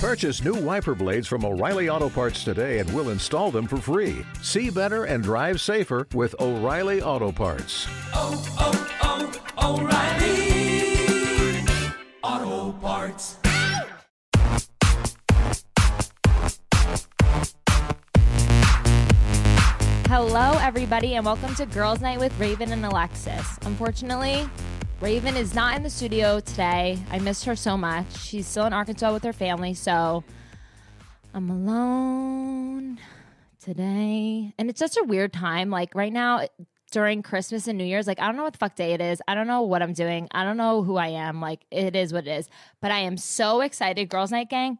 Purchase new wiper blades from O'Reilly Auto Parts today and we'll install them for free. See better and drive safer with O'Reilly Auto Parts. oh, oh, oh O'Reilly Auto Parts. Hello, everybody, and welcome to Girls Night with Raven and Alexis. Unfortunately, Raven is not in the studio today. I missed her so much. She's still in Arkansas with her family, so I'm alone today. And it's such a weird time. Like right now, during Christmas and New Year's, like I don't know what the fuck day it is. I don't know what I'm doing. I don't know who I am. Like it is what it is. But I am so excited. Girls Night Gang.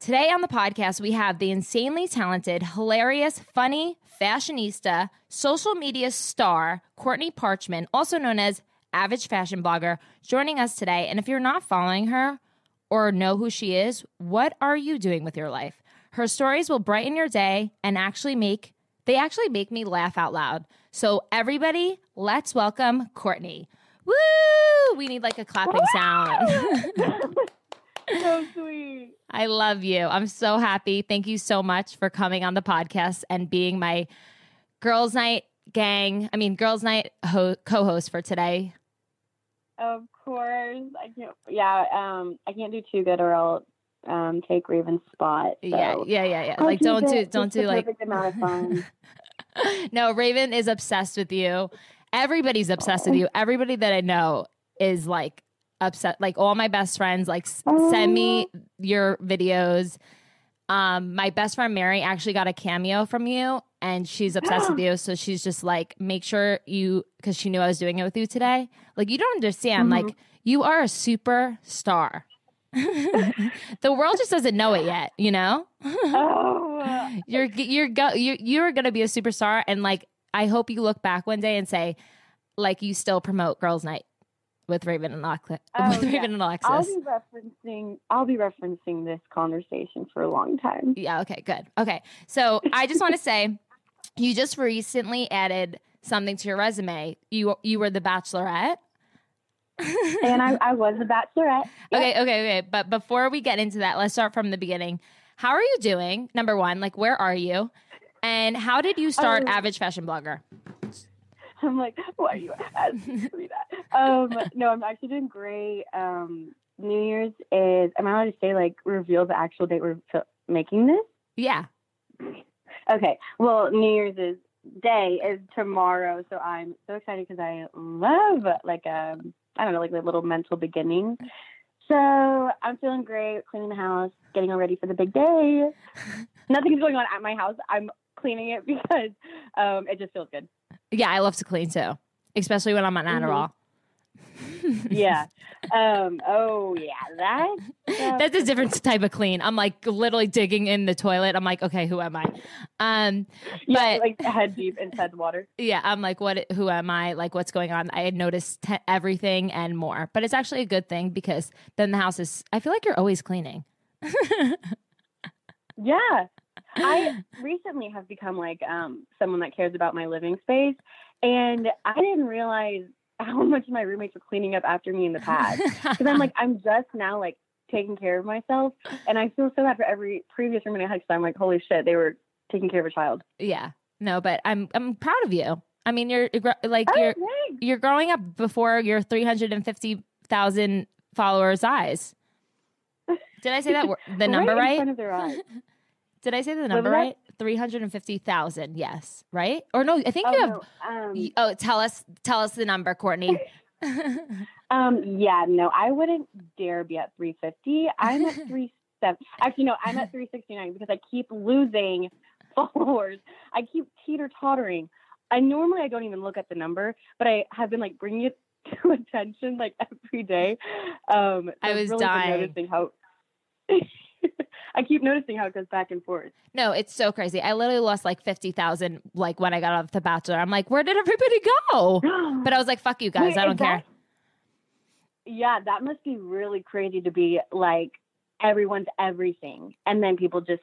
Today on the podcast, we have the insanely talented, hilarious, funny, fashionista, social media star, Courtney Parchman, also known as Average Fashion Blogger, joining us today. And if you're not following her or know who she is, what are you doing with your life? Her stories will brighten your day and actually make they actually make me laugh out loud. So everybody, let's welcome Courtney. Woo! We need like a clapping sound. so sweet. I love you. I'm so happy. Thank you so much for coming on the podcast and being my girls' night gang. I mean, girls' night ho- co-host for today. Of course. I can't yeah, um I can't do too good or I'll um take Raven's spot. So. Yeah, yeah, yeah, yeah. Like, don't do, it don't do like. perfect amount of fun. no, Raven is obsessed with you. Everybody's obsessed with you. Everybody that I know is like upset. Like all my best friends, like send me your videos. Um, my best friend Mary actually got a cameo from you, and she's obsessed with you. So she's just like, make sure you, because she knew I was doing it with you today. Like you don't understand. Mm-hmm. Like you are a superstar. the world just doesn't know it yet. You know oh you're you're go you're you're gonna be a superstar and like I hope you look back one day and say like you still promote girls night with Raven and Alexis Oh, with yeah. Raven and I'll be referencing I'll be referencing this conversation for a long time. Yeah, okay, good. Okay. So I just want to say you just recently added something to your resume. You you were the bachelorette. and I, I was a bachelorette. Okay, okay, okay. But before we get into that, let's start from the beginning. How are you doing? Number one, like where are you? And how did you start Um, Average Fashion Blogger? I'm like, why are you asking me that? Um, no, I'm actually doing great. Um, New Year's is, am I allowed to say, like, reveal the actual date we're making this? Yeah. Okay. Well, New Year's is day is tomorrow, so I'm so excited because I love, like, um, I don't know, like a little mental beginning. So I'm feeling great, cleaning the house, getting all ready for the big day. Nothing's going on at my house. I'm cleaning it because um, it just feels good. Yeah, I love to clean too, especially when I'm on. Adderall. Yeah. um. Oh yeah. That. that- That's a different type of clean. I'm like literally digging in the toilet. I'm like, okay, who am I? Um, yeah. but- Like head deep inside the water. yeah, I'm like, what? Who am I? Like, what's going on? I had noticed te- everything and more, but it's actually a good thing because then the house is. I feel like you're always cleaning. Yeah. I recently have become like um someone that cares about my living space, and I didn't realize how much my roommates were cleaning up after me in the past. Because I'm like, I'm just now like taking care of myself, and I feel so bad for every previous roommate I had. Because I'm like, holy shit, they were taking care of a child. yeah, no, but I'm I'm proud of you. I mean, you're like Oh, you're thanks. you're growing up before your 350,000 followers eyes. Did I say that the number right? front of their eyes. Did I say the number right? 350,000. Yes, right? Or no, I think Oh, you have no, um, Oh, tell us tell us the number, Courtney. Um, yeah, no, I wouldn't dare be at 350. I'm at 37. Actually, no, I'm at 369 because I keep losing followers. I keep teeter tottering. I normally I don't even look at the number, but I have been like bringing it to attention like every day. Um, so I was really dying. noticing how. I keep noticing how it goes back and forth. no, it's so crazy. I literally lost like 50,000 like when I got off The Bachelor. I'm like, where did everybody go? But I was like, fuck you guys. Wait, I don't care. that- Yeah, that must be really crazy to be like everyone's everything, and then people just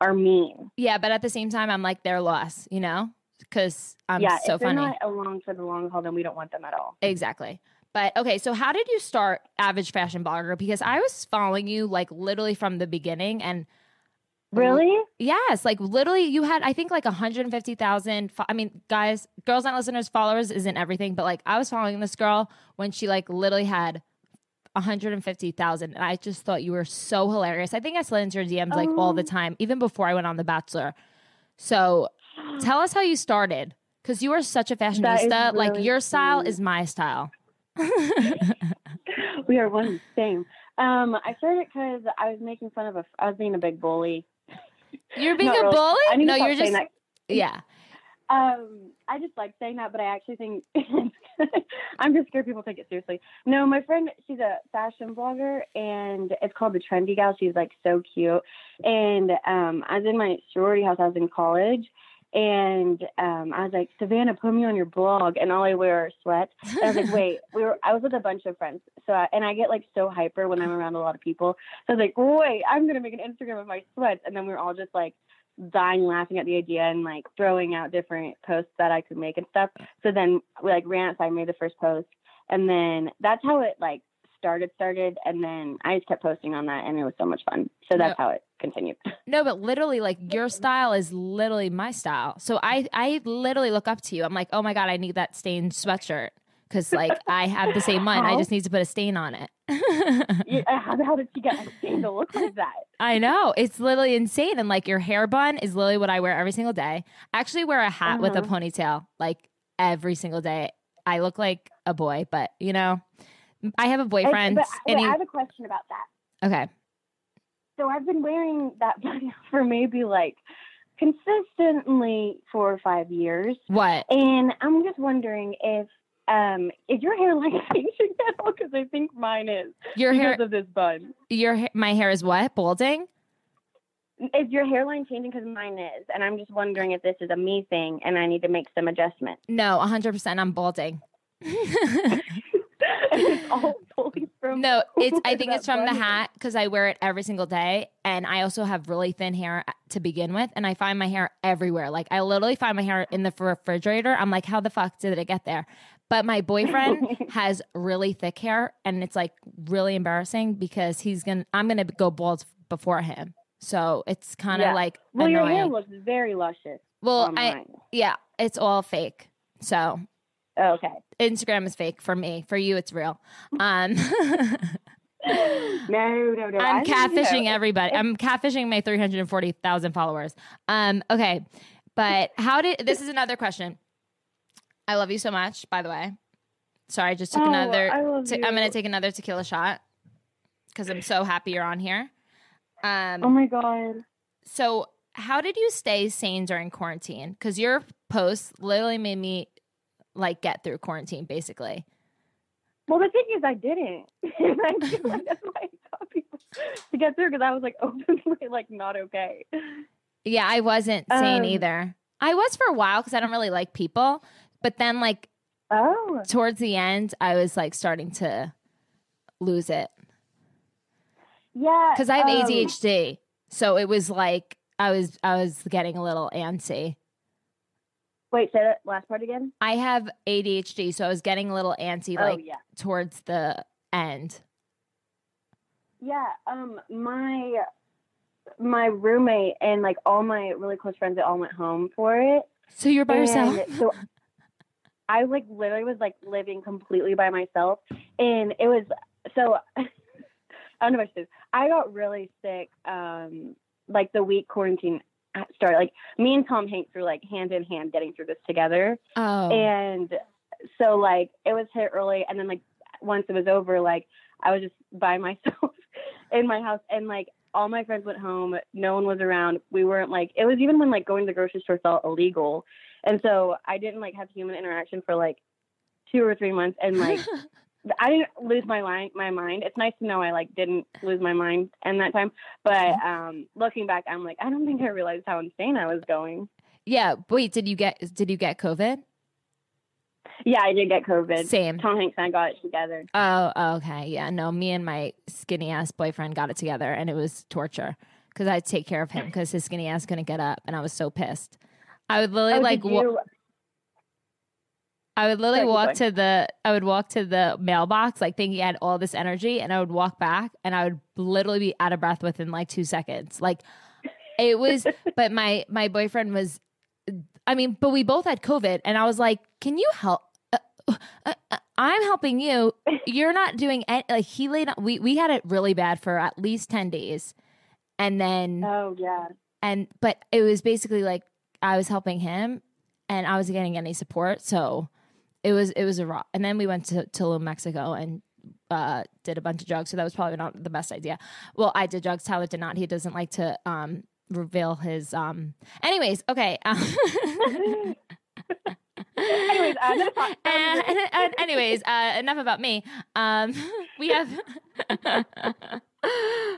are mean. Yeah, but at the same time, I'm like, their loss, you know? Because I'm yeah, so if they're funny. not along for the long haul, then we don't want them at all. Exactly. But okay, so how did you start Average Fashion Blogger? Because I was following you like literally from the beginning and Really? Yes, like literally, you had I think like 150,000. fo- I mean, guys, girls not listeners, followers isn't everything, but like I was following this girl when she like literally had 150,000, and I just thought you were so hilarious. I think I slid into your DMs like all the Oh. time, even before I went on The Bachelor. So, tell us how you started, because you are such a fashionista. like your style sweet. is my style. we are one same. Um, I started because I was making fun of a. I was being a big bully. You're being Not a really. bully? No, you're just that. yeah. Um, I just like saying that, but I actually think I'm just scared people take it seriously. No, my friend, she's a fashion blogger, and it's called the Trendy Gal. She's like so cute, and um, I was in my sorority house. I was in college, and um, I was like, Savannah, put me on your blog, and all I wear are sweats. And I was like, wait, we were. I was with a bunch of friends, so I, and I get like so hyper when I'm around a lot of people. So I was like, wait, I'm gonna make an Instagram of my sweats, and then we were all just like dying laughing at the idea and like throwing out different posts that I could make and stuff. So then we like ran outside, made the first post, and then that's how it like started started and then I just kept posting on that and it was so much fun. So that's how it continued. No, but literally, like your style is literally my style. So I, I literally look up to you. I'm like, oh my god, I need that stained sweatshirt because like I have the same one. I just need to put a stain on it. Yeah, how the hell did she get a stain to look like that? I know it's literally insane, and like your hair bun is literally what I wear every single day. I actually wear a hat with a Uh-huh. ponytail like every single day. I look like a boy, but you know, I have a And- boyfriend. but and he- I have a question about that. okay, So I've been wearing that bun for maybe like consistently four or five years. what? And I'm just wondering if um is your hairline changing at all? Because I think mine is Your because hair, of this bun. your my hair is what? Balding? Is your hairline changing? Because mine is, and I'm just wondering if this is a me thing, and I need to make some adjustments. No, 100. percent I'm balding. and it's all pulling from. No, it's. I think it's from the hat because I wear it every single day, and I also have really thin hair uh, to begin with, and I find my hair everywhere. Like I literally find my hair in the refrigerator. I'm like, how the fuck did it get there? But my boyfriend has really thick hair, and it's like really embarrassing because he's gonna. I'm gonna go bald before him, so it's kind of Yeah. like Well, your hair annoying. looks very luscious. well, on I yeah, it's all fake. So okay. Instagram is fake for me. For you, it's real. Um. No, no, no. I'm catfishing know, everybody. I'm catfishing my 340,000 followers. Um, okay. But how did this is another question. I love you so much, by the way. Sorry, I just took Oh, another I te- I'm gonna take another tequila shot because I'm so happy you're on here. Um Oh my god. so how did you stay sane during quarantine? Because your posts literally made me like get through quarantine basically. Well, the thing is, I didn't. I that's why I taught people to get through because I was like openly like not okay. Yeah, I wasn't sane Um, either. I was for a while because I don't really like people. But then, like, Oh, towards the end, I was like starting to lose it yeah. because I have um, ADHD. So it was like I was I was getting a little antsy. Wait, say that last part again. I have ADHD, so I was getting a little antsy oh like yeah. towards the end. Yeah, um, my my roommate and like all my really close friends, they all went home for it. So you're by yourself. So I like literally was like living completely by myself, and it was so. I don't know what it is. I got really sick, um, like the week quarantine started. Like me and Tom Hanks were like hand in hand getting through this together. Oh, And so like it was hit early and then like once it was over, like I was just by myself in my house and like all my friends went home. No one was around. We weren't like it was even when like going to the grocery store felt illegal. And so I didn't like have human interaction for like two or three months and like I didn't lose my mind my mind. It's nice to know I like didn't lose my mind in that time. But um looking back I'm like I don't think I realized how insane I was going. yeah. Wait, did you get did you get COVID? Yeah, I did get COVID. Same. Tom Hanks and I got it together. Oh, okay. Yeah, no, me and my skinny ass boyfriend got it together and it was torture because I had to take care of him because his skinny ass couldn't get up and I was so pissed. I would literally Oh, like, you, I would literally Sorry, walk to the I would walk to the mailbox like thinking I had all this energy and I would walk back and I would literally be out of breath within like 2 seconds. Like it was but my my boyfriend was I mean, but we both had COVID and I was like, "Can you help uh, uh, uh, I'm helping you. You're not doing any, like he laid on we we had it really bad for at least 10 days. And then Oh yeah. and but it was basically like I was helping him and I wasn't getting any support. So it was it was a rock. And then we went to Tulum, Mexico and uh did a bunch of drugs. So that was probably not the best idea. Well, I did drugs, Tyler did not. He doesn't like to um reveal his um anyways, okay. Um, Anyways, uh, talk- and- and anyways, uh, enough about me. Um, we have.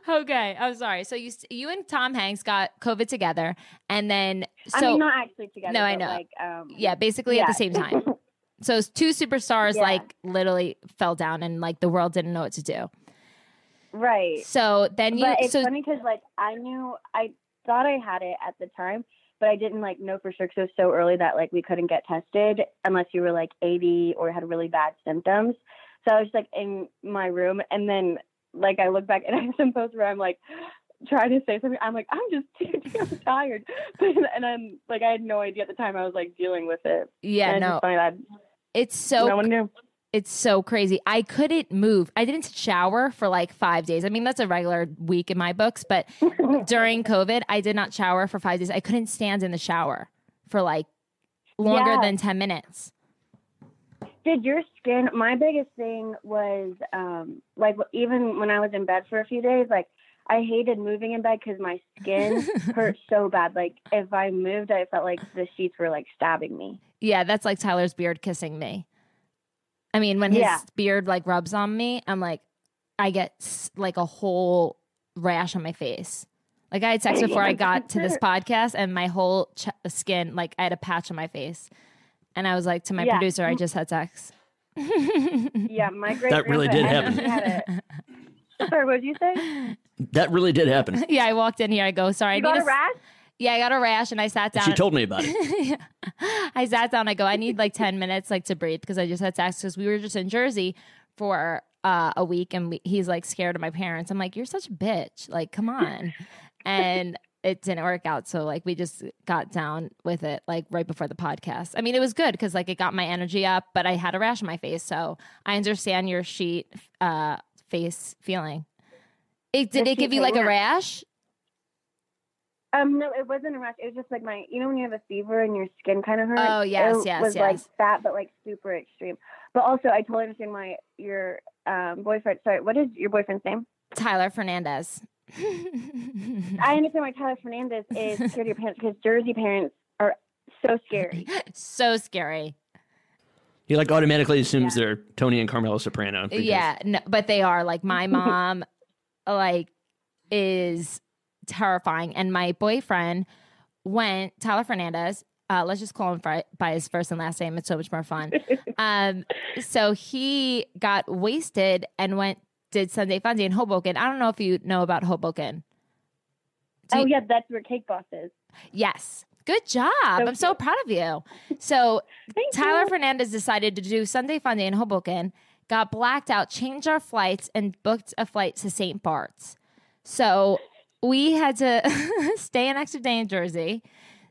okay, I'm sorry. So you you and Tom Hanks got COVID together, and then so I mean, not actually together. No, I know. Like, um, yeah, basically at the same time. So two superstars Yeah. like literally fell down, and like the world didn't know what to do. right. So then you but it's so funny because like I knew I thought I had it at the time, but I didn't like know for sure because it was so early that like we couldn't get tested unless you were like 80 or had really bad symptoms. So I was just, like in my room, and then like I look back and I have some posts where I'm like trying to say something. I'm like I'm just too, too tired, and I'm like I had no idea at the time I was like dealing with it. yeah and no, funny that it's so no one knew. It's so crazy. I couldn't move. I didn't shower for like five days. I mean, that's a regular week in my books, but during COVID, I did not shower for five days. I couldn't stand in the shower for like longer Yeah. than 10 minutes. Did your skin? My biggest thing was um like even when I was in bed for a few days, like I hated moving in bed because my skin hurt so bad. Like if I moved, I felt like the sheets were like stabbing me. Yeah, that's like Tyler's beard kissing me. I mean, when his Yeah. beard like rubs on me, I'm like, I get like a whole rash on my face. Like I had sex before I got to this podcast, and my whole ch- skin, like I had a patch on my face, and I was like to my Yeah. producer, I just had sex. Yeah, my great. That really did happen. Had sorry, what did you say? That really did happen. yeah, I walked in here. I go, sorry, You I got need a s- rash? Yeah, I got a rash, and I sat down. She told me about it. I sat down. I go, I need like 10 minutes like to breathe because I just had sex because we were just in Jersey for uh, a week and we, he's like scared of my parents. I'm like, you're such a bitch. Like, come on. and it didn't work out. So like we just got down with it like right before the podcast. I mean, it was good because like it got my energy up, but I had a rash on my face. So I understand your sheet uh, face feeling. It, did it give you like a rash? Um, no, it wasn't a rash. It was just like my, you know, when you have a fever and your skin kind of hurts. Oh, yes, it yes, was like that, but like super extreme. But also, I totally understand why your um boyfriend. Sorry, what is your boyfriend's name? Tyler Fernandez. I understand why Tyler Fernandez is scared of your parents because Jersey parents are so scary. so scary. He like automatically assumes they're Tony and Carmela Soprano. because- Yeah, no, but they are like my mom, like is terrifying, and my boyfriend went Tyler Fernandez. Uh, let's just call him fri- by his first and last name. It's so much more fun. um, so he got wasted and went did Sunday Funday in Hoboken. I don't know if you know about Hoboken. Do oh you- yeah, that's where Cake Boss is. Yes. Good job. I'm so proud of you. So Tyler you. Fernandez decided to do Sunday Funday in Hoboken, got blacked out, changed our flights, and booked a flight to St. Bart's. So we had to stay an extra day in Jersey.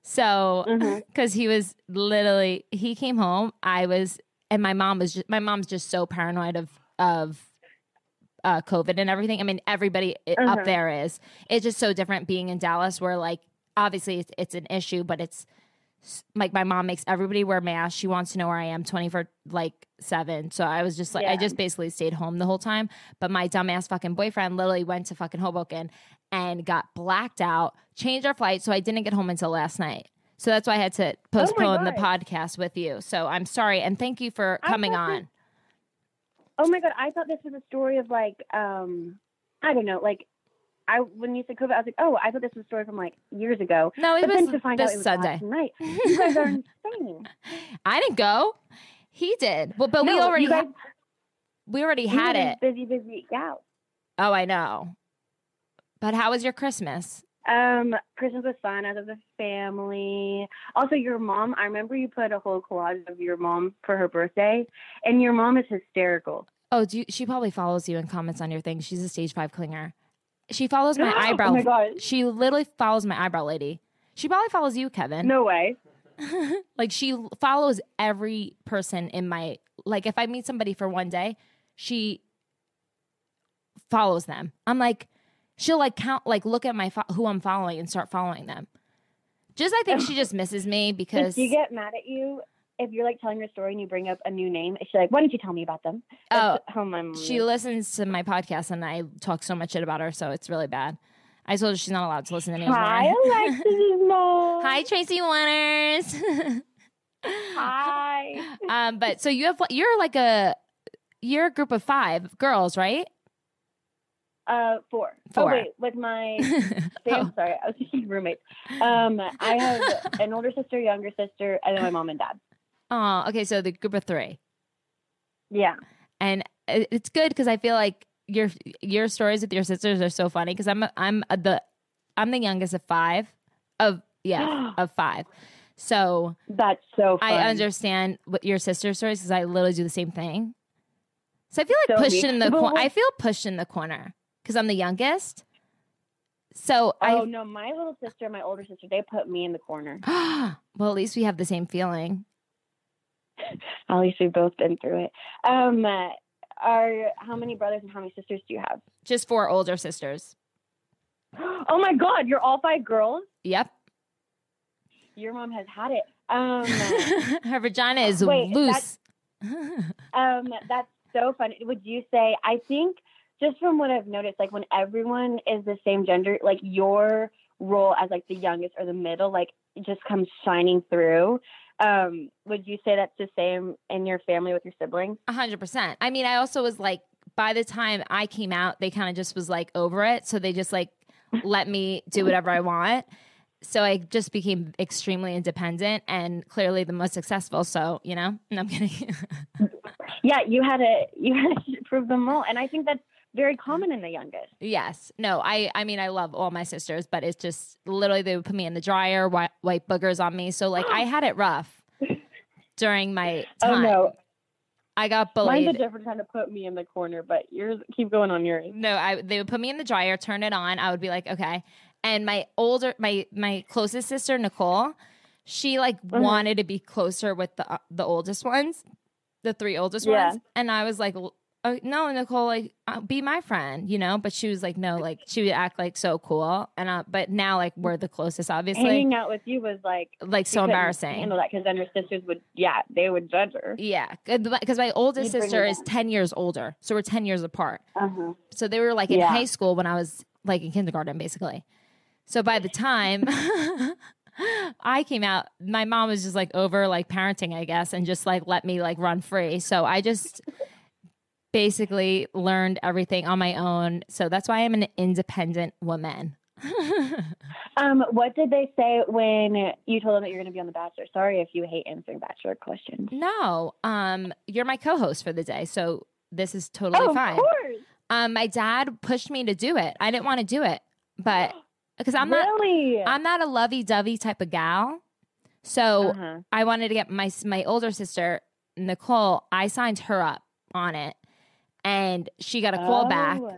So because he was literally he came home, I was and my mom was just my mom's just so paranoid of of uh, COVID and everything. I mean, everybody i- up there is. It's just so different being in Dallas, where like obviously it's, it's an issue, but it's like my mom makes everybody wear masks. She wants to know where I am twenty four like seven. So I was just like, I just basically stayed home the whole time. But my dumbass fucking boyfriend literally went to fucking Hoboken and got blacked out, changed our flight, so I didn't get home until last night. So that's why I had to postpone the podcast with you. So I'm sorry and thank you for coming on. this- Oh my god, I thought this was a story of like um I don't know, like I when you said COVID, I was like, oh, I thought this was a story from like years ago. No, it But was then to find out this it was Sunday. night, you guys are insane. I didn't go. He did. Well, but we already guys, ha- we already had it. Busy, busy gals. Oh, I know. But how was your Christmas? Um, Christmas was fun as a family. Also, your mom. I remember you put a whole collage of your mom for her birthday, and your mom is hysterical. Oh, do you, she probably follows you and comments on your thing. She's a stage five clinger. She follows my eyebrow. Oh my god! She literally follows my eyebrow lady. She probably follows you, Kevin. No way. Like she follows every person in my like if I meet somebody for one day, she follows them. I'm like she'll like count like look at my fo- who I'm following and start following them. Just I think she just misses me Does because she get mad at you if you're like telling your story and you bring up a new name? she's like, "Why didn't you tell me about them?" oh how my mom she is. listens to my podcast and I talk so much shit about her, so it's really bad. I told her she's not allowed to listen to Hi, of mine. Alexis' mom. Hi, Tracy Waters. Hi. um, but so you have you're like a you're a group of five girls, right? Uh, four. Four. Oh wait, with my Oh. I'm sorry, I was thinking roommates. Um, I have an older sister, younger sister, and then my mom and dad. Oh, okay. So the group of three, Yeah. and it's good because I feel like your your stories with your sisters are so funny because I'm I'm the I'm the youngest of five of yeah of five. So That's so fun. I understand what your sister's stories because I literally do the same thing. So I feel like So pushed me. in the corner. I feel pushed in the corner because I'm the youngest. So Oh I oh no, my little sister and my older sister, they put me in the corner. well, at least we have the same feeling. At least we've both been through it. Um, uh, are how many brothers and how many sisters do you have? Just four older sisters. Oh my God, you're all five girls. Yep. Your mom has had it. Um, Her vagina is Wait, loose. um, that's so funny. Would you say? I think just from what I've noticed, like when everyone is the same gender, like your role as like the youngest or the middle, like just comes shining through. Um, would you say that's the same in your family with your siblings? A hundred percent. I mean, I also was like, by the time I came out, they kind of just was like over it. So they just like let me do whatever I want. So I just became extremely independent and clearly the most successful. So, you know, no, I'm kidding. Yeah, you had to you had to prove them wrong, and I think that's very common in the youngest. yes. No, I, I mean, I love all my sisters, but it's just literally they would put me in the dryer, white, white boogers on me. So like I had it rough during my time. Oh no, I got bullied. mine's a different kind of put me in the corner, but yours keep going on yours. No, I they would put me in the dryer, turn it on. I would be like, okay. And my older, my my closest sister Nicole, she like Mm-hmm. wanted to be closer with the uh, the oldest ones, the three oldest Yeah. ones, and I was like, oh, no, Nicole, like uh, be my friend, you know. But she was like, no, like she would act like so cool, and uh, but now like we're the closest, obviously. Hanging out with you was like like so embarrassing. Handle that because then her sisters would, yeah, they would judge her. Yeah, because my oldest bring sister is ten years older, so we're ten years apart. Uh-huh. So they were like in Yeah. high school when I was like in kindergarten, basically. So by the time I came out, my mom was just like over like parenting, I guess, and just like let me like run free. So I just basically learned everything on my own. So that's why I'm an independent woman. Um, what did they say when you told them that you're going to be on The Bachelor? Sorry if you hate answering Bachelor questions. No, um, you're my co-host for the day, so this is totally oh, fine. of course. Um, my dad pushed me to do it. I didn't want to do it, but because I'm not? I'm not a lovey-dovey type of gal. So Uh-huh. I wanted to get my my older sister Nicole. I signed her up on it, and she got a call back. Oh.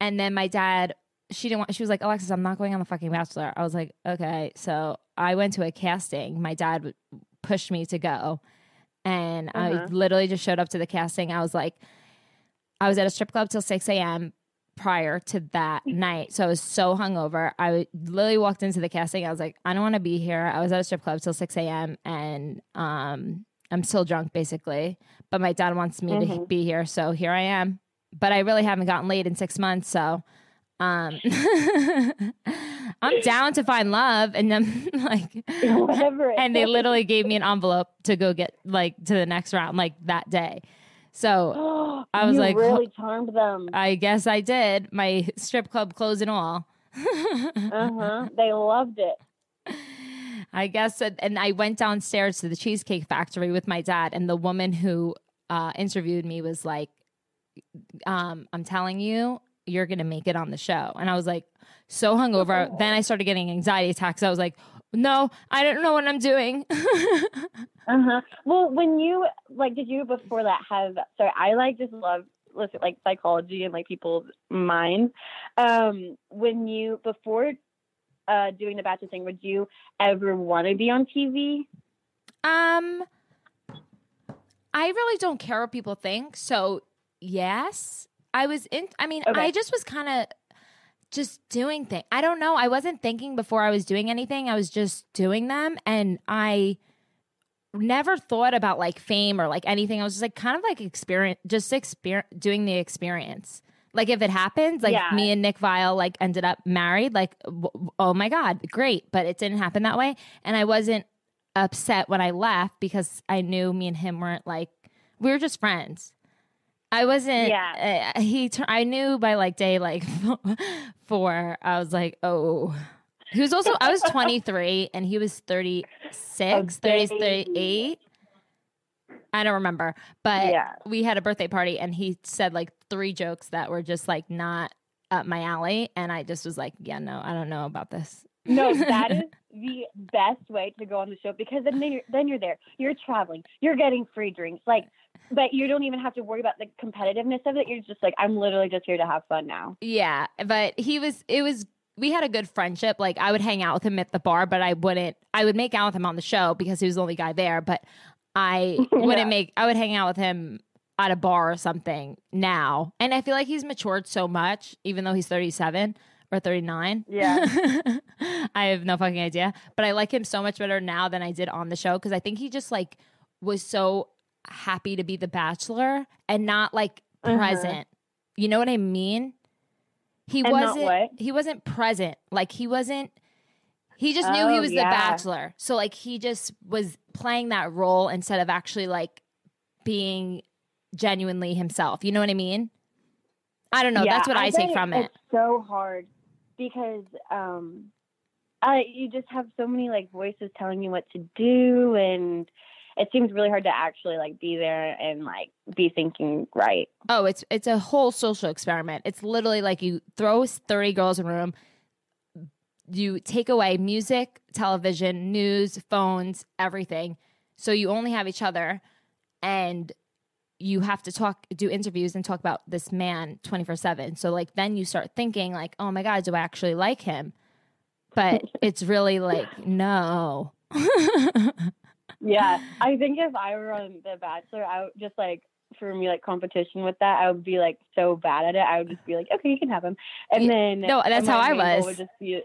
And then my dad, she didn't want. She was like, "Alexis, I'm not going on the fucking Bachelor." I was like, "Okay." So I went to a casting. My dad pushed me to go, and I Uh-huh. literally just showed up to the casting. I was like, I was at a strip club till six a.m. prior to that night, so I was so hungover. I literally walked into the casting. I was like, I don't want to be here. I was at a strip club till six a.m. and um, I'm still drunk, basically. But my dad wants me to Mhm. be here, so here I am. But I really haven't gotten laid in six months, so um, I'm down to find love, and then like, Whatever. and they literally gave me an envelope to go get like to the next round, like that day. So I was You like, really charmed them. I guess I did. My strip club closed and all. Uh huh. They loved it. I guess, and I went downstairs to the Cheesecake Factory with my dad, and the woman who uh, interviewed me was like, um, "I'm telling you, you're gonna make it on the show. And I was like so hungover. Then I started getting anxiety attacks. I was like, no, I don't know what I'm doing. Uh-huh. Well, when you like, did you before that have? Sorry, I like just love listen like psychology and like people's minds. Um, when you before uh doing the bachelor thing, would you ever want to be on TV? Um, I really don't care what people think. So yes, I was in. I mean, Okay. I just was kind of just doing things. I don't know. I wasn't thinking before I was doing anything. I was just doing them, and I never thought about like fame or like anything. I was just like kind of like experience, just experience doing the experience. Like if it happens, like Yeah. me and Nick Viall like ended up married, like w- oh my god, great, but it didn't happen that way, and I wasn't upset when I left because I knew me and him weren't like we were just friends. I wasn't. Yeah. Uh, he. Tur- I knew by like day like four. I was like, oh. He was also. I was 23 and he was 36, 30, 38. I don't remember, but Yeah. we had a birthday party and he said like three jokes that were just like not up my alley, and I just was like, yeah, no, I don't know about this. No, that is the best way to go on the show because then you're, then you're there. You're traveling. You're getting free drinks. Like, but you don't even have to worry about the competitiveness of it. You're just like, I'm literally just here to have fun now. Yeah, but he was. It was. We had a good friendship. Like I would hang out with him at the bar, but I wouldn't. I would make out with him on the show because he was the only guy there. But I wouldn't Yeah. make. I would hang out with him at a bar or something now. And I feel like he's matured so much, even though he's thirty seven or thirty nine. Yeah. I have no fucking idea. But I like him so much better now than I did on the show because I think he just like was so happy to be the bachelor and not like Uh-huh. present. You know what I mean? He And wasn't he wasn't present. Like he wasn't he just knew he Oh, was yeah. the bachelor. So like he just was playing that role instead of actually like being genuinely himself. You know what I mean? I don't know. Yeah, That's what I, take from it. It's so hard because um, I you just have so many like voices telling you what to do, and it seems really hard to actually like be there and like be thinking right. Oh, it's it's a whole social experiment. It's literally like you throw 30 girls in a room, you take away music, television, news, phones, everything. So you only have each other and you have to talk do interviews and talk about this man 24/7. So like then you start thinking like, "Oh my god, do I actually like him?" But it's really like, no. Yeah, I think if I were on The Bachelor, I would just like for me like competition with that, I would be like so bad at it. I would just be like, okay, you can have him, and then no, that's how I was. Would just be,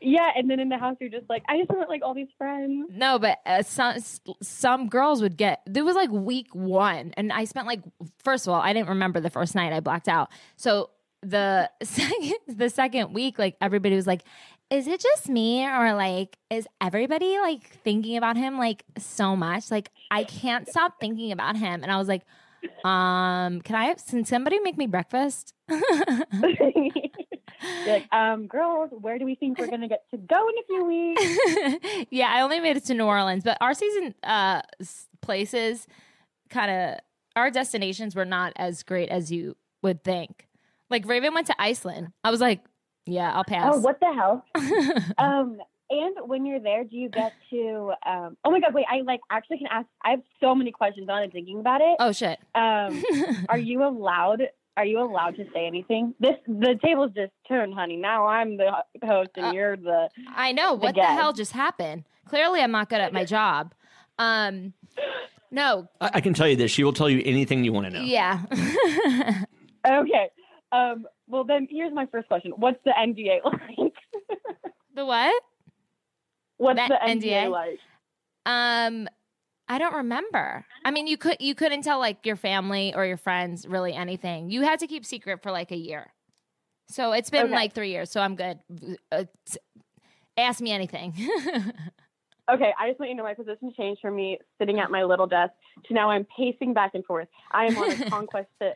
yeah, and then in the house you're just like, I just want like all these friends. No, but uh, some some girls would get. There was like week one, and I spent like first of all, I didn't remember the first night. I blacked out. So the second the second week, like everybody was like, "Is it just me, or like is everybody like thinking about him like so much? Like I can't stop thinking about him." And I was like, "Um, can I? Can somebody make me breakfast?" Like, um, girls, where do we think we're gonna get to go in a few weeks? yeah, I only made it to New Orleans, but our season uh places kind of our destinations were not as great as you would think. Like Raven went to Iceland. I was like, yeah, I'll pass. Oh, what the hell? um, and when you're there, do you get to? Um, oh my god, wait! I like actually can ask. I have so many questions on it. Thinking about it. oh shit. Um, are you allowed? Are you allowed to say anything? This the tables just turned, honey. Now I'm the host and Uh, you're the. I know what the hell just happened. Clearly, I'm not good at my job. Um, no, I, I can tell you this. She will tell you anything you want to know. yeah. Okay. Um. Well, then here's my first question. What's the NDA like? the what? What's The the NDA, NDA? like? Um, I don't remember. I mean, you could you couldn't tell like your family or your friends really anything. You had to keep secret for like a year. So it's been Okay. like three years. So I'm good. Uh, ask me anything. Okay, I just want you to know my position changed from me sitting at my little desk to now I'm pacing back and forth. I am on a conquest to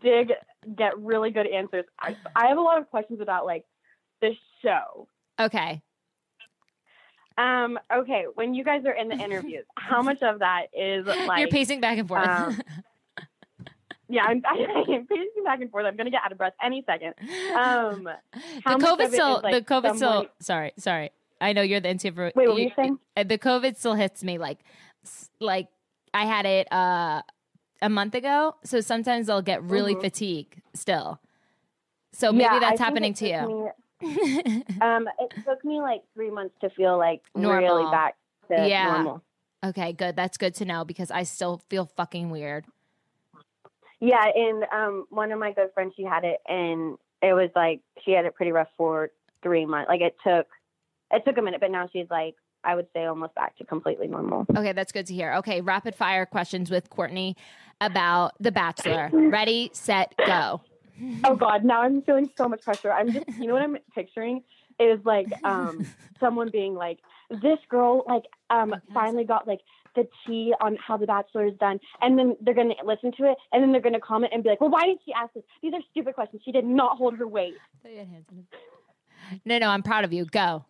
dig, get really good answers. I, I have a lot of questions about like the show. okay. Um, okay, when you guys are in the interviews, how much of that is like You're pacing back and forth. um, yeah, I'm, I'm pacing back and forth. I'm gonna get out of breath any second. Um, the COVID still, like, the COVID still. Sorry, sorry. I know you're the introvert. Wait, what were you saying? uh, The COVID still hits me like, like I had it uh, a month ago. So sometimes I'll get really Mhm. fatigued still. So maybe Yeah, that's happening to you. me- um, it took me like three months to feel like really back to Yeah. normal. okay, good. That's good to know because I still feel fucking weird. Yeah, and um, one of my good friends, she had it, and it was like she had it pretty rough for three months. Like it took, it took a minute, but now she's like, I would say almost back to completely normal. Okay, that's good to hear. Okay, rapid fire questions with Courtney about The Bachelor. Ready, set, go. Oh God, now I'm feeling so much pressure. I'm just, you know what I'm picturing is like um someone being like, this girl like um finally got like the tea on how the Bachelor is done, and then they're gonna listen to it, and then they're gonna comment and be like, well, why did she ask this? These are stupid questions. She did not hold her weight. No, no, I'm proud of you. Go.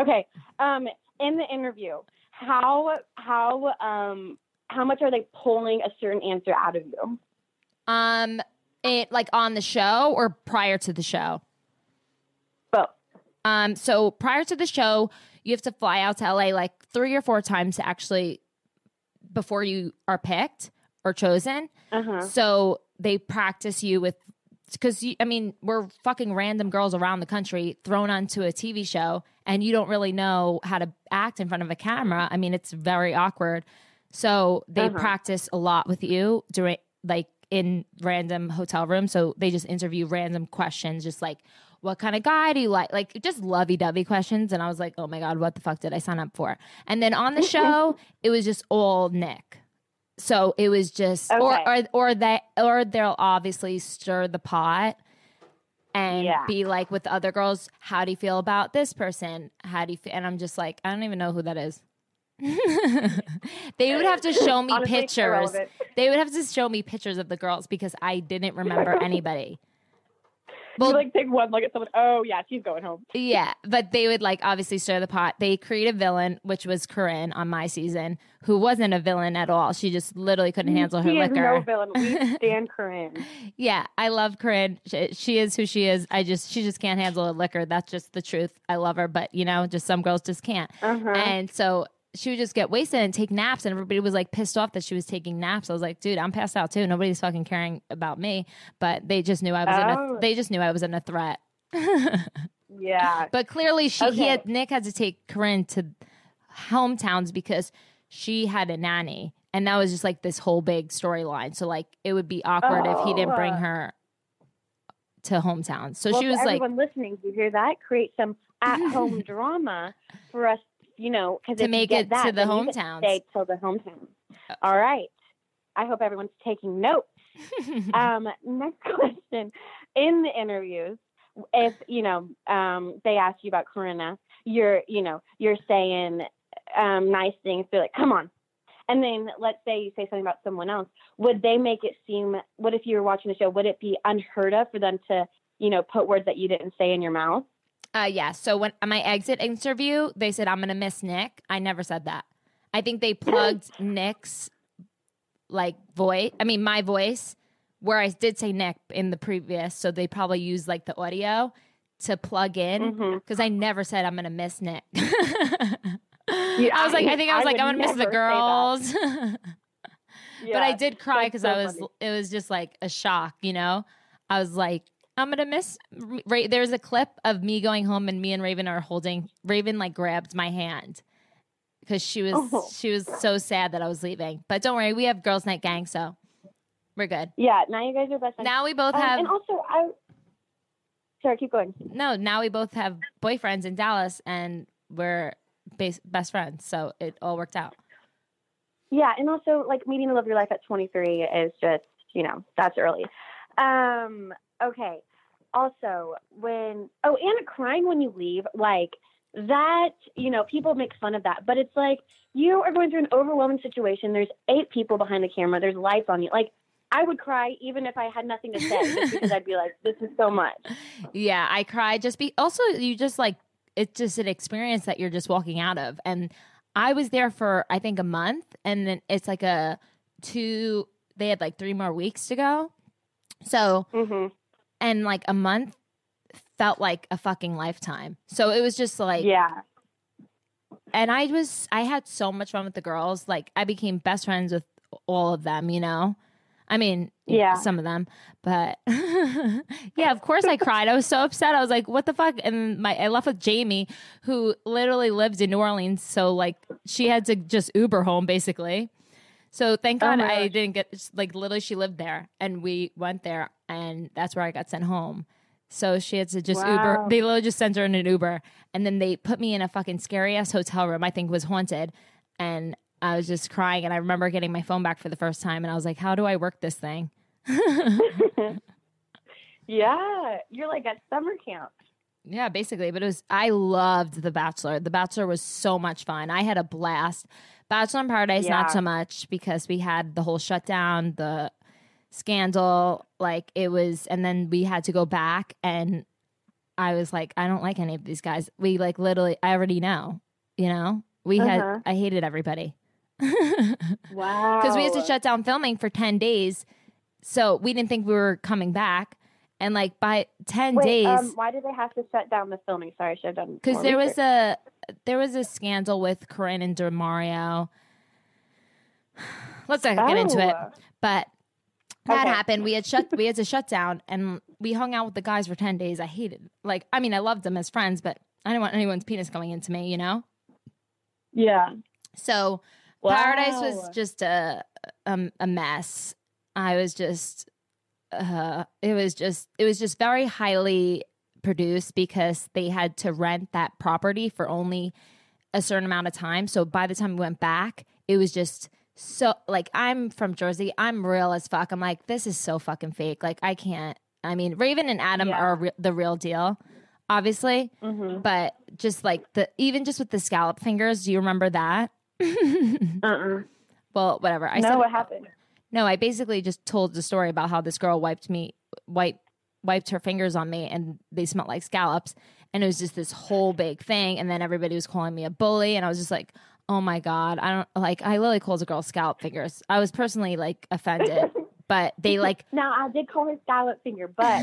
Okay. Um, in the interview, how how um how much are they pulling a certain answer out of you? Um, it like on the show or prior to the show? Both. Um, so prior to the show, you have to fly out to LA like three or four times to actually before you are picked or chosen. Uh huh. So they practice you with because I mean we're fucking random girls around the country thrown onto a TV show, and you don't really know how to act in front of a camera. I mean it's very awkward. So they Uh-huh. practice a lot with you during like in random hotel rooms. So they just interview random questions, just like what kind of guy do you like? Like just lovey dovey questions. And I was like, oh my God, what the fuck did I sign up for? And then on the show, it was just all Nick. So it was just, or, or Okay. or that, or they'll obviously stir the pot and Yeah. be like with the other girls, how do you feel about this person? How do you feel? And I'm just like, I don't even know who that is. they would have to show me Honestly, pictures. They would have to show me pictures of the girls because I didn't remember anybody. you like take one look at someone. Oh yeah, she's going home. Yeah, but they would like obviously stir the pot. They create a villain, which was Corinne on my season, who wasn't a villain at all. She just literally couldn't handle her she is liquor. no villain. We stand Corinne. Yeah, I love Corinne. She, she is who she is. I just she just can't handle a liquor. That's just the truth. I love her, but you know, just some girls just can't. Uh-huh. And so she would just get wasted and take naps, and everybody was like pissed off that she was taking naps. I was like, dude, I'm passed out too. Nobody's fucking caring about me, but they just knew I was in Oh. a. They just knew I was in a threat. Yeah. But clearly, she he had Nick had to take Corinne to hometowns because she had a nanny, and that was just like this whole big storyline. So like, it would be awkward if he didn't oh. bring Oh. her to hometowns. So well, she was for like, everyone listening, do you hear that? Create some at-home drama for us, you know, because To make it to the hometown. Stay till the hometown. All right. I hope everyone's taking notes. um, next question. In the interviews, if you know um, they ask you about Corinna, you're you know you're saying um, nice things. They're like, "Come on," and then let's say you say something about someone else. Would they make it seem? What if you were watching the show? Would it be unheard of for them to you know put words that you didn't say in your mouth? Uh, yeah. So when my exit interview, they said I'm gonna miss Nick. I never said that. I think they plugged Nick's like voice. I mean, my voice, where I did say Nick in the previous. So they probably used like the audio to plug in because I never said I'm gonna miss Nick. Yeah, I was like, I think I was I like, I'm gonna miss the girls. but I did cry because so I was. funny. It was just like a shock, you know. I was like, I'm gonna miss. Ra- There's a clip of me going home and me and Raven are holding. Raven like grabbed my hand because she was Oh. she was so sad that I was leaving. But don't worry, we have girls' night gang, so we're good. Yeah, now you guys are best friends. Now we both Um, have and also, I. Sorry, keep going. no. Now we both have boyfriends in Dallas, and we're bas- best friends. So it all worked out. Yeah, and also like meeting the love of your life at 23 is just, you know, that's early. Um, okay. Also, when oh, and crying when you leave, like that, you know, people make fun of that, but it's like you are going through an overwhelming situation. There's eight people behind the camera. There's lights on you. Like I would cry even if I had nothing to say, just because I'd be like, this is so much. Yeah, I cry just be also you just like it's just an experience that you're just walking out of. And I was there for I think a month and then it's like a two they had like three more weeks to go. So, hmm and like a month felt like a fucking lifetime. So it was just like, Yeah. and I was, I had so much fun with the girls. Like, I became best friends with all of them, you know? I mean, Yeah. some of them, but yeah, of course I cried. I was so upset. I was like, what the fuck? And my, I left with Jamie, who literally lives in New Orleans. So, like, she had to just Uber home basically. So, thank Oh God my I didn't get, like, literally, she lived there and we went there, and that's where I got sent home. So she had to just Uber. Wow. They literally just sent her in an Uber, and then they put me in a fucking scary ass hotel room. I think was haunted, and I was just crying. And I remember getting my phone back for the first time, and I was like, "How do I work this thing?" Yeah. You're like at summer camp. Yeah, basically. But it was. I loved The Bachelor. The Bachelor was so much fun. I had a blast. Bachelor in Paradise, Yeah. not so much because we had the whole shutdown, the scandal. Like it was, and then we had to go back, and I was like, I don't like any of these guys. We like literally, I already know. You know, we Uh-huh. had. I hated everybody Wow. because we had to shut down filming for ten days, so we didn't think we were coming back. And like by ten Wait, days, um, why did they have to shut down the filming? Sorry, I should have done because there was a there was a scandal with Corinne and Demario. Let's not get into it, Oh. but that Okay. happened. We had shut we had to shut down, and we hung out with the guys for ten days. I hated like I mean I loved them as friends, but I didn't want anyone's penis going into me, you know. Yeah. So Paradise was just a, a a mess. I was just uh it was just it was just very highly produced because they had to rent that property for only a certain amount of time. So by the time we went back, it was just so like I'm from Jersey. I'm real as fuck. I'm like this is so fucking fake. Like I can't. I mean, Raven and Adam Yeah. are re- the real deal, obviously. Mm-hmm. But just like the even just with the scallop fingers, do you remember that? Uh-uh. Well, whatever. I no, said what happened? No. I basically just told the story about how this girl wiped me, wiped wiped her fingers on me, and they smelled like scallops. And it was just this whole big thing. And then everybody was calling me a bully, and I was just like, oh my god, I don't like. I literally called a girl scallop fingers. I was personally like offended, but they like Now I did call her scallop finger, but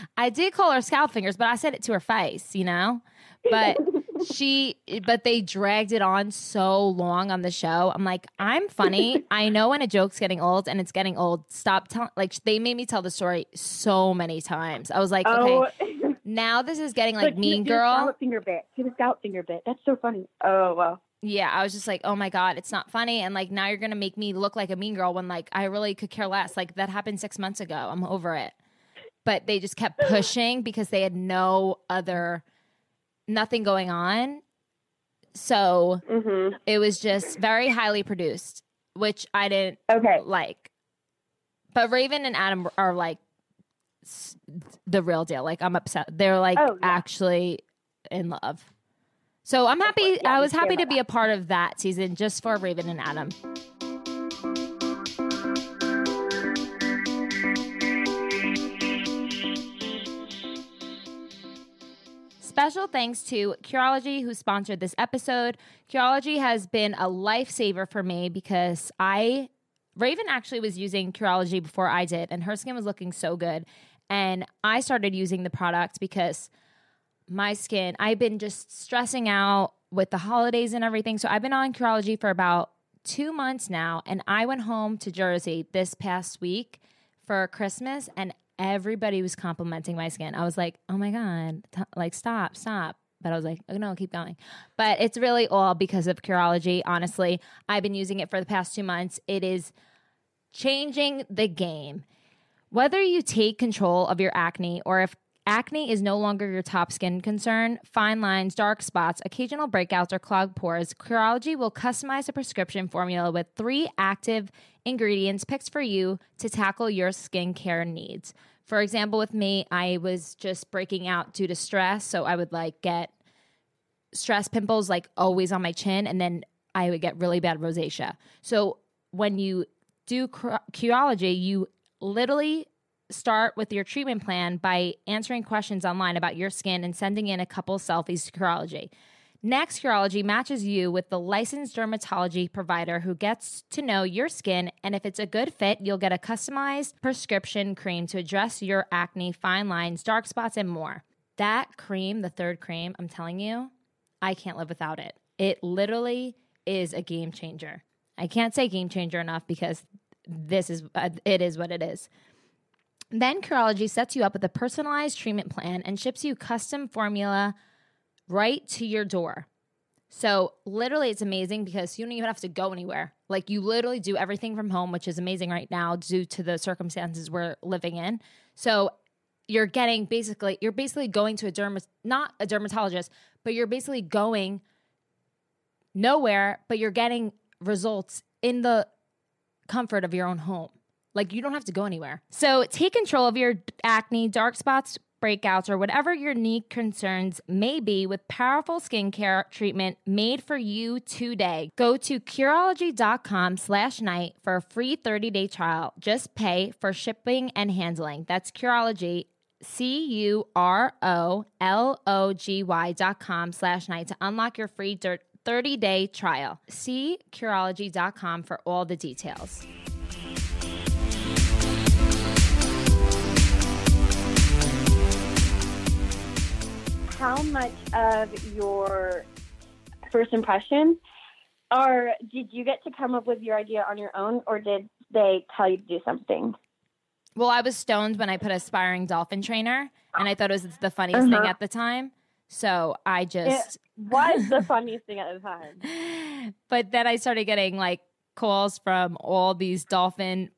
I did call her scallop fingers, but I said it to her face, you know? But she, but they dragged it on so long on the show. I'm like, I'm funny. I know when a joke's getting old and it's getting old. Stop telling, like, they made me tell the story so many times. I was like, oh, okay, now this is getting like But Mean do Girl. Scallop finger bit. Do the scallop finger bit. That's so funny. Oh well. Yeah, I was just like, oh my God, it's not funny. And like, now you're going to make me look like a mean girl when like I really could care less. Like, that happened six months ago. I'm over it. But they just kept pushing because they had no other, nothing going on. So Mm-hmm. it was just very highly produced, which I didn't Okay. like. But Raven and Adam are like the real deal. Like, I'm upset. They're like Oh, yeah. actually in love. So I'm happy. Yeah, I was happy to be a part of that season just for Raven and Adam. Special thanks to Curology who sponsored this episode. Curology has been a lifesaver for me because I Raven actually was using Curology before I did and her skin was looking so good and I started using the product because my skin, I've been just stressing out with the holidays and everything. So I've been on Curology for about two months now. And I went home to Jersey this past week for Christmas and everybody was complimenting my skin. I was like, oh my God, t- like stop, stop. But I was like, oh no, keep going. But it's really all because of Curology. Honestly, I've been using it for the past two months. It is changing the game. Whether you take control of your acne or if acne is no longer your top skin concern, fine lines, dark spots, occasional breakouts, or clogged pores, Curology will customize a prescription formula with three active ingredients picked for you to tackle your skincare needs. For example, with me, I was just breaking out due to stress, so I would like get stress pimples like always on my chin and then I would get really bad rosacea. So when you do Curology, you literally start with your treatment plan by answering questions online about your skin and sending in a couple selfies to Curology. Next, Curology matches you with the licensed dermatology provider who gets to know your skin, and if it's a good fit, you'll get a customized prescription cream to address your acne, fine lines, dark spots, and more. That cream, the third cream, I'm telling you, I can't live without it. It literally is a game changer. I can't say game changer enough because this is uh, it is what it is. Then Curology sets you up with a personalized treatment plan and ships you custom formula right to your door. So literally it's amazing because you don't even have to go anywhere. Like you literally do everything from home, which is amazing right now due to the circumstances we're living in. So you're getting basically you're basically going to a dermat not a dermatologist, but you're basically going nowhere, but you're getting results in the comfort of your own home. Like you don't have to go anywhere. So take control of your acne, dark spots, breakouts, or whatever your unique concerns may be with powerful skincare treatment made for you today. Go to Curology.com slash night for a free 30-day trial. Just pay for shipping and handling. That's Curology, C-U-R-O-L-O-G-Y dot com slash night to unlock your free 30-day trial. See Curology.com for all the details. How much of your first impression are did you get to come up with your idea on your own or did they tell you to do something? Well i was stoned when i put aspiring dolphin trainer and i thought it was the funniest uh-huh. thing at the time. So i just it was the funniest thing at the time. But then i started getting like calls from all these dolphin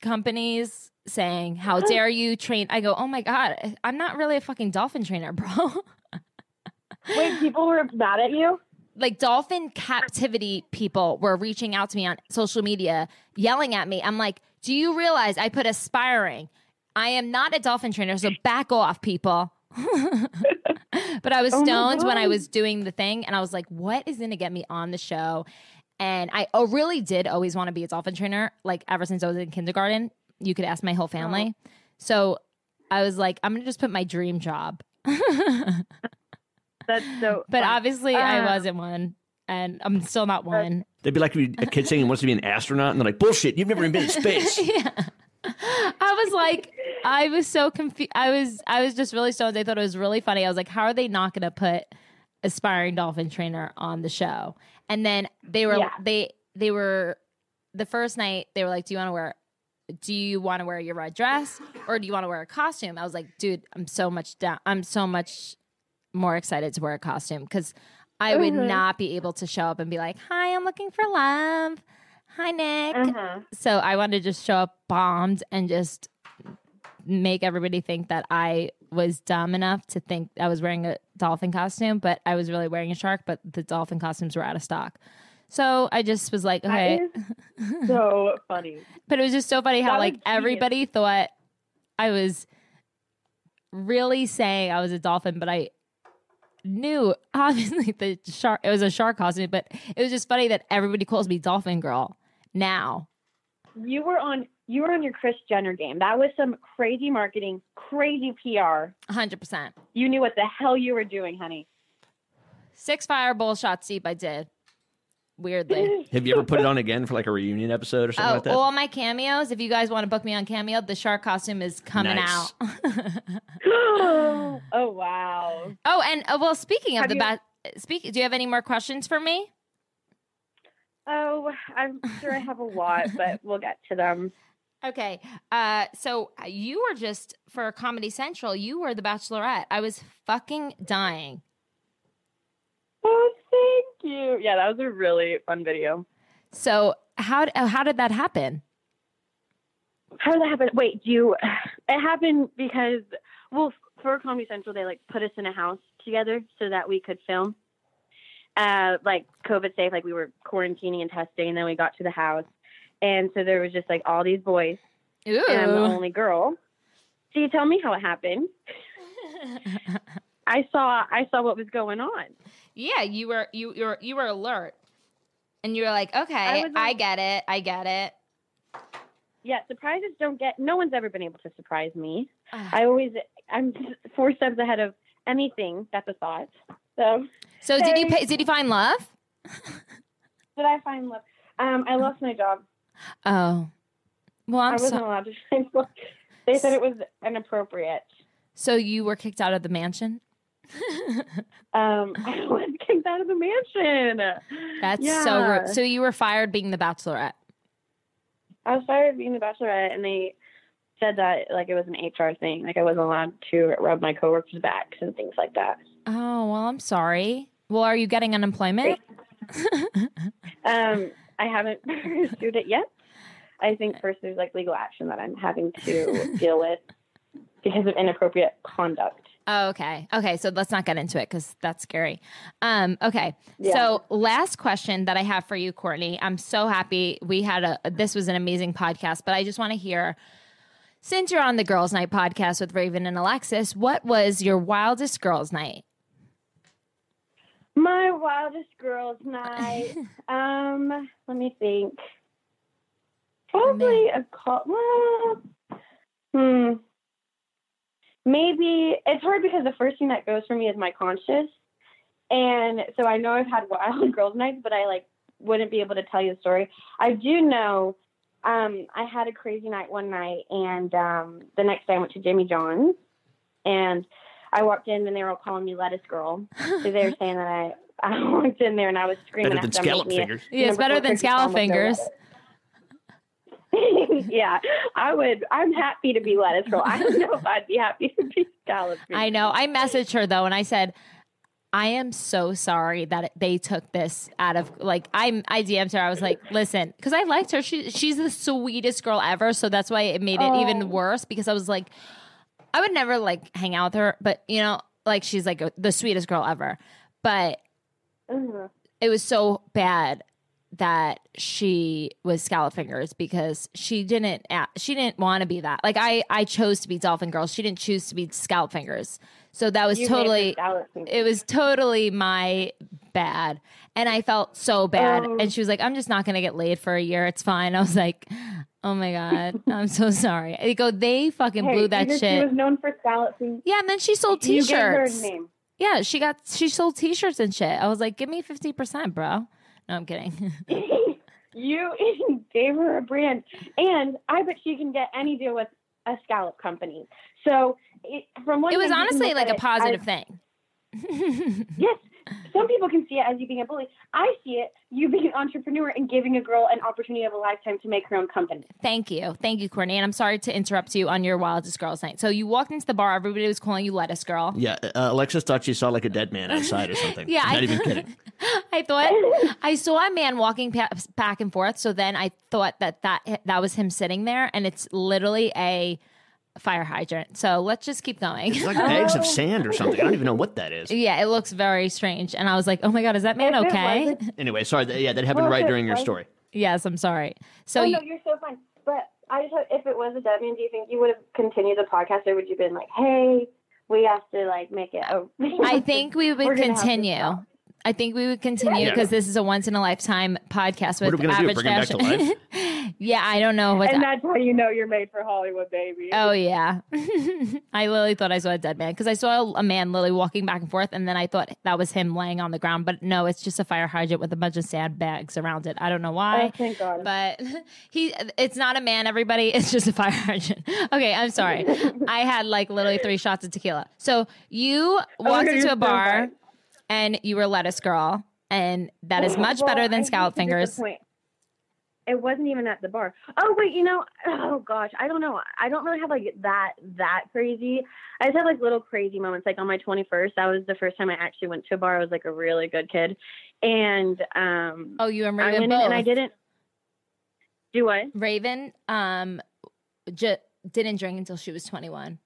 companies saying, How dare you train? I go, Oh my God, I'm not really a fucking dolphin trainer, bro. Wait, people were mad at you? Like dolphin captivity people were reaching out to me on social media, yelling at me. I'm like, Do you realize I put aspiring? I am not a dolphin trainer, so back off, people. but I was oh stoned when I was doing the thing, and I was like, What is going to get me on the show? And I oh, really did always want to be a dolphin trainer, like ever since I was in kindergarten you could ask my whole family. Oh. So I was like, I'm gonna just put my dream job. That's so. But obviously, uh, I wasn't one, and I'm still not one. They'd be like a kid saying he wants to be an astronaut, and they're like, "Bullshit! You've never even been in space." yeah. I was like, I was so confused. I was, I was just really stoned. I thought it was really funny. I was like, how are they not going to put aspiring dolphin trainer on the show? And then they were, yeah. they, they were the first night. They were like, "Do you want to wear do you want to wear your red dress or do you want to wear a costume? I was like, dude, I'm so much down. I'm so much more excited to wear a costume because I would mm-hmm. not be able to show up and be like, hi, I'm looking for love. Hi, Nick. Mm-hmm. So I wanted to just show up bombed and just make everybody think that I was dumb enough to think I was wearing a dolphin costume, but I was really wearing a shark, but the dolphin costumes were out of stock. So I just was like, okay. so funny. but it was just so funny how like everybody thought I was really saying I was a dolphin, but I knew obviously the shark it was a shark costume, but it was just funny that everybody calls me dolphin girl now. You were on you were on your Kris Jenner game. That was some crazy marketing, crazy PR. 100%. You knew what the hell you were doing, honey. Six fireball shots deep I did weirdly. Have you ever put it on again for like a reunion episode or something oh, like that? All my cameos. If you guys want to book me on Cameo, the shark costume is coming nice. out. oh wow! Oh, and uh, well, speaking of have the bat, speak. Do you have any more questions for me? Oh, I'm sure I have a lot, but we'll get to them. Okay. Uh, so you were just for Comedy Central. You were the Bachelorette. I was fucking dying. Oh, thank you. Yeah, that was a really fun video. So how how did that happen? How did that happen? Wait, do you? It happened because well, for Comedy Central, they like put us in a house together so that we could film. Uh, like COVID safe, like we were quarantining and testing, and then we got to the house, and so there was just like all these boys, Ooh. and I'm the only girl. So you tell me how it happened. I saw I saw what was going on. Yeah, you were you you were you were alert, and you were like, okay, I, I get it, I get it. Yeah, surprises don't get. No one's ever been able to surprise me. I always I'm four steps ahead of anything that's a thought. So So did you did you find love? did I find love? Um, I lost my job. Oh, well, I I'm wasn't so, allowed to find love. They said it was inappropriate. so you were kicked out of the mansion. Um, I was kicked out of the mansion. That's so rude. So you were fired being the bachelorette. I was fired being the bachelorette, and they said that like it was an HR thing. Like I wasn't allowed to rub my coworkers' backs and things like that. Oh well, I'm sorry. Well, are you getting unemployment? Um, I haven't pursued it yet. I think first there's like legal action that I'm having to deal with because of inappropriate conduct. Oh, okay. Okay. So let's not get into it because that's scary. Um, okay. Yeah. So last question that I have for you, Courtney. I'm so happy we had a this was an amazing podcast, but I just want to hear since you're on the girls' night podcast with Raven and Alexis, what was your wildest girls' night? My wildest girls' night. um, let me think. Probably a call. Well, hmm. Maybe it's hard because the first thing that goes for me is my conscience. and so I know I've had wild girls' nights, but I like wouldn't be able to tell you the story. I do know. Um, I had a crazy night one night, and um, the next day I went to Jimmy John's, and I walked in and they were all calling me lettuce girl. So they were saying that I I walked in there and I was screaming Better than at them, scallop "Make me fingers. Yeah, it's better than cookie scallop sandwich with no fingers. Lettuce." yeah, I would. I'm happy to be lettuce girl. I don't know if I'd be happy to be scallop. I know. I messaged her though, and I said, "I am so sorry that they took this out of like." I I DM'd her. I was like, "Listen," because I liked her. She she's the sweetest girl ever. So that's why it made it Oh. even worse because I was like, I would never like hang out with her, but you know, like she's like the sweetest girl ever. But Ugh. it was so bad that she was scallop fingers because she didn't she didn't want to be that. Like i i chose to be dolphin girl. She didn't choose to be scallop fingers. So that was You totally it was totally my bad. And i felt so bad. Oh. and she was like i'm just not gonna get laid for a year. It's fine. I was like oh my god. I'm so sorry. I go they fucking Hey, blew that shit. She was known for scallop fingers. yeah and then she sold You gave her a t-shirts. name. yeah she got she sold t-shirts and shit. I was like give me 50% bro no i'm kidding you gave her a brand, and I bet she can get any deal with a scallop company. So, it, from one it was thing you can honestly like a positive as- thing. Yes, some people can see it as you being a bully. I see it you being an entrepreneur and giving a girl an opportunity of a lifetime to make her own company. Thank you. Thank you, Courtney. And I'm sorry to interrupt you on your wildest girls night. So you walked into the bar, everybody was calling you lettuce girl. Yeah, uh, Alexis thought she saw like a dead man outside or something. Yeah, I'm not I- even kidding. I thought I saw a man walking pa- back and forth. So then I thought that, that that was him sitting there, and it's literally a fire hydrant. So let's just keep going. It's like bags of sand or something. I don't even know what that is. yeah, it looks very strange. And I was like, oh my God, is that man If it okay? wasn't- Anyway, sorry. That, yeah, that happened Well, right if during your wasn't- story. yes, I'm sorry. So oh you, no, you're so fine. But I just have, if it was a dead man, do you think you would have continued the podcast, or would you have been like, "Hey, we have to like make it"? A- I think we We're would gonna have to continue. stop. I think we would continue Yeah. because this is a once in a lifetime podcast with What are we gonna do, average bring him back to fashion. yeah, I don't know what. and that's how you know you're made for Hollywood, baby. oh yeah, I literally thought I saw a dead man because I saw a man literally walking back and forth, and then I thought that was him laying on the ground. But no, it's just a fire hydrant with a bunch of sandbags around it. I don't know why. Oh, thank God. But he, it's not a man, everybody. It's just a fire hydrant. Okay, I'm sorry. I had like literally three shots of tequila. So you oh, walked you're into a bar fine. And you were lettuce girl, and that is much Well, better than hate scallop fingers. It wasn't even at the bar. Oh wait, you know, oh gosh, I don't know. I don't really have like that that crazy. I just have like little crazy moments. Like on my 21st, that was the first time I actually went to a bar. I was like a really good kid, and um, Oh, you and I Raven went in both. and I didn't do what? Raven um j- didn't drink until she was 21.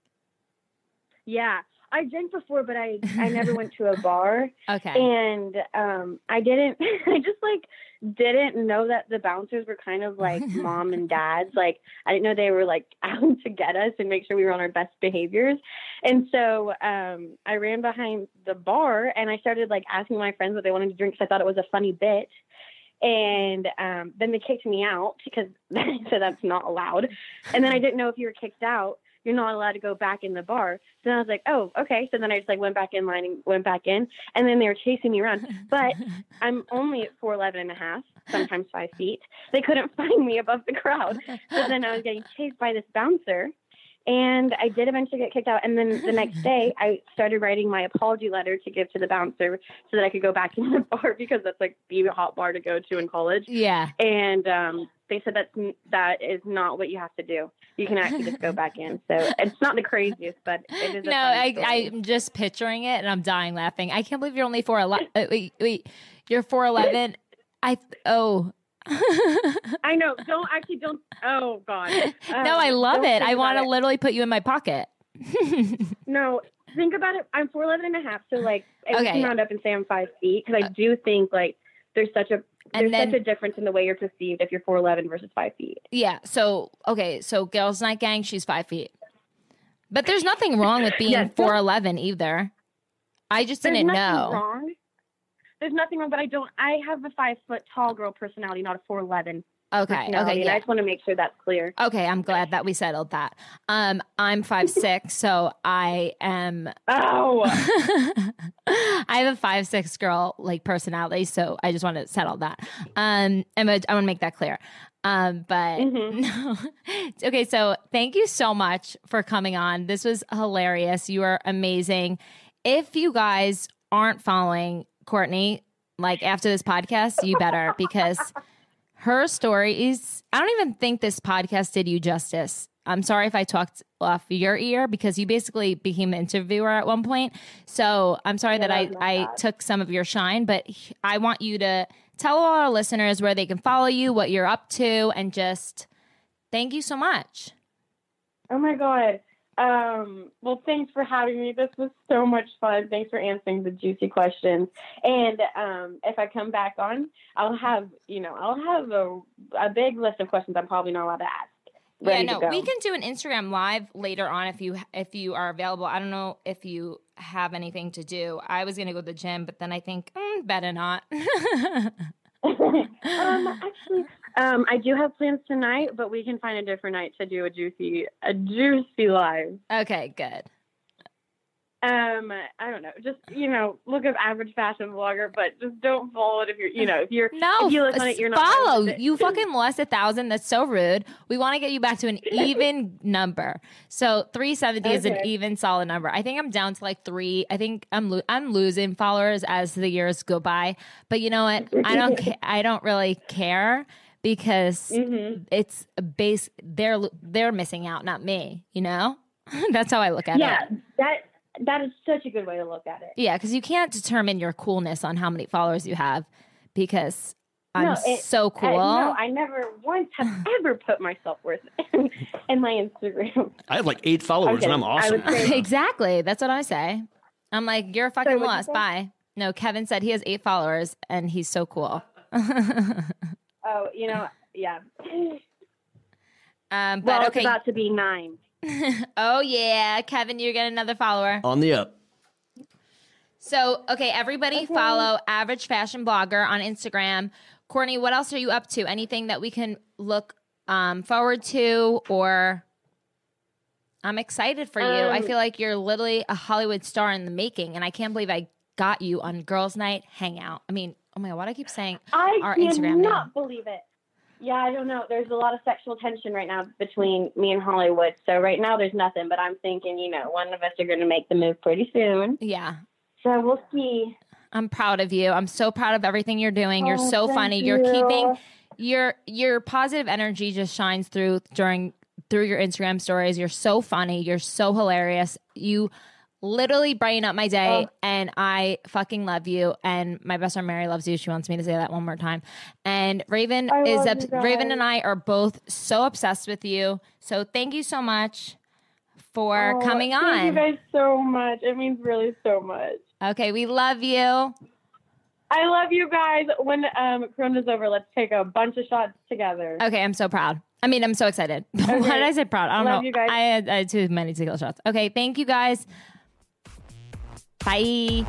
Yeah, I drank before, but I I never went to a bar. Okay. and um i didn't i just like didn't know that the bouncers were kind of like mom and dads like i didn't know they were like out to get us and make sure we were on our best behaviors and so um i ran behind the bar and i started like asking my friends what they wanted to drink because i thought it was a funny bit and um, then they kicked me out because they said that's not allowed. And then I didn't know if you were kicked out you're not allowed to go back in the bar. So then I was like, oh, okay. So then I just like went back in line and went back in, and then they were chasing me around. But I'm only at four eleven and a half, sometimes five feet. They couldn't find me above the crowd. So then I was getting chased by this bouncer. And I did eventually get kicked out. And then the next day, I started writing my apology letter to give to the bouncer so that I could go back in the bar because that's like the hot bar to go to in college. Yeah. And um, they said that's that is not what you have to do. You can actually just go back in. So it's not the craziest, but it is. No, fun I, story. I'm just picturing it and I'm dying laughing. I can't believe you're only four eleven. Uh, wait, wait, you're four eleven. I oh. I know. Don't actually don't. Oh God. no, um, I love it. I want to it. literally put you in my pocket. No, think about it. I'm four eleven and a half, so like I Okay. can round up and say I'm five feet because I uh, do think like there's such a there's then- such a difference in the way you're perceived if you're four eleven versus five feet. Yeah. So okay. So girls' night gang. She's five feet. But there's nothing wrong with being four eleven either. I just didn't know. wrong. There's nothing wrong, but I don't. I have a five foot tall girl personality, not a four eleven Okay. Okay. Yeah. I just want to make sure that's clear. Okay. I'm glad that we settled that. Um, I'm five six, so I am. Oh, I have a five six girl like personality, so I just want to settle that. Um, and I want to make that clear. Um, but Mhm. no. okay, so thank you so much for coming on. This was hilarious. You are amazing. If you guys aren't following Courtney, like after this podcast, you better because her story is I don't even think this podcast did you justice. I'm sorry if I talked off your ear because you basically became an interviewer at one point. So I'm sorry that I, that my I bad. took some of your shine, but I want you to tell all our listeners where they can follow you, what you're up to, and just thank you so much. oh my god. Um, well, thanks for having me. This was so much fun. Thanks for answering the juicy questions. And um, if I come back on, I'll have you know I'll have a, a big list of questions I'm probably not allowed to ask. Yeah, no, we can do an Instagram live later on if you if you are available. I don't know if you have anything to do. I was gonna go to the gym, but then I think mm, better not. um, actually, um, I do have plans tonight, but we can find a different night to do a juicy, a juicy live. okay, good. Um, I don't know, just you know, look up average fashion blogger, but just don't follow it if you're, you know, if you're, No, if you look on it, you're not follow. You fucking lost a thousand. That's so rude. We want to get you back to an even number. So three seventy is an even solid number. I think I'm down to like three. I think I'm lo- I'm losing followers as the years go by. But you know what? I don't. Ca- I don't really care because Mhm. it's a base. They're they're missing out, not me. You know. That's how I look at Yeah, it. Yeah, that that is such a good way to look at it. Yeah, because you can't determine your coolness on how many followers you have because I'm No, it- so I, cool. no, I never once have ever put my self worth in, in my Instagram. I have like eight followers and I'm awesome. say- exactly. That's what I say. I'm like, you're fucking what'd you lost. say? Bye. No, Kevin said he has eight followers and he's so cool. Oh, you know, yeah. Um, Well, but it's about to be nine. oh yeah, Kevin, you're getting another follower. On the up. So okay, everybody follow Average Fashion Blogger on Instagram. Courtney, what else are you up to? Anything that we can look um, forward to, or I'm excited for you. I Um, feel like you're literally a Hollywood star in the making, and I can't believe I got you on Girls' Night Hangout. I mean, oh my god, do I keep saying I our Instagram cannot name? believe it. Yeah, I don't know. There's a lot of sexual tension right now between me and Hollywood. So right now there's nothing, but I'm thinking, you know, one of us are going to make the move pretty soon. Yeah. So we'll see. I'm proud of you. I'm so proud of everything you're doing. You're Oh, so funny. You're keeping your your positive energy just shines through during through your Instagram stories. You're so funny. You're so hilarious. You literally brighten up my day Oh. and I fucking love you and my best friend Mary loves you. She wants me to say that one more time. And Raven I is obs- Raven and I are both so obsessed with you. So thank you so much for Oh, coming on. Thank you guys so much. It means really so much. okay, we love you. I love you guys. When um, Corona's over, let's take a bunch of shots together. Okay, I'm so proud. I mean, I'm so excited. Why did I say proud? I don't Love know. you guys. I had, I had too many tequila shots. Okay, thank you guys. Bye.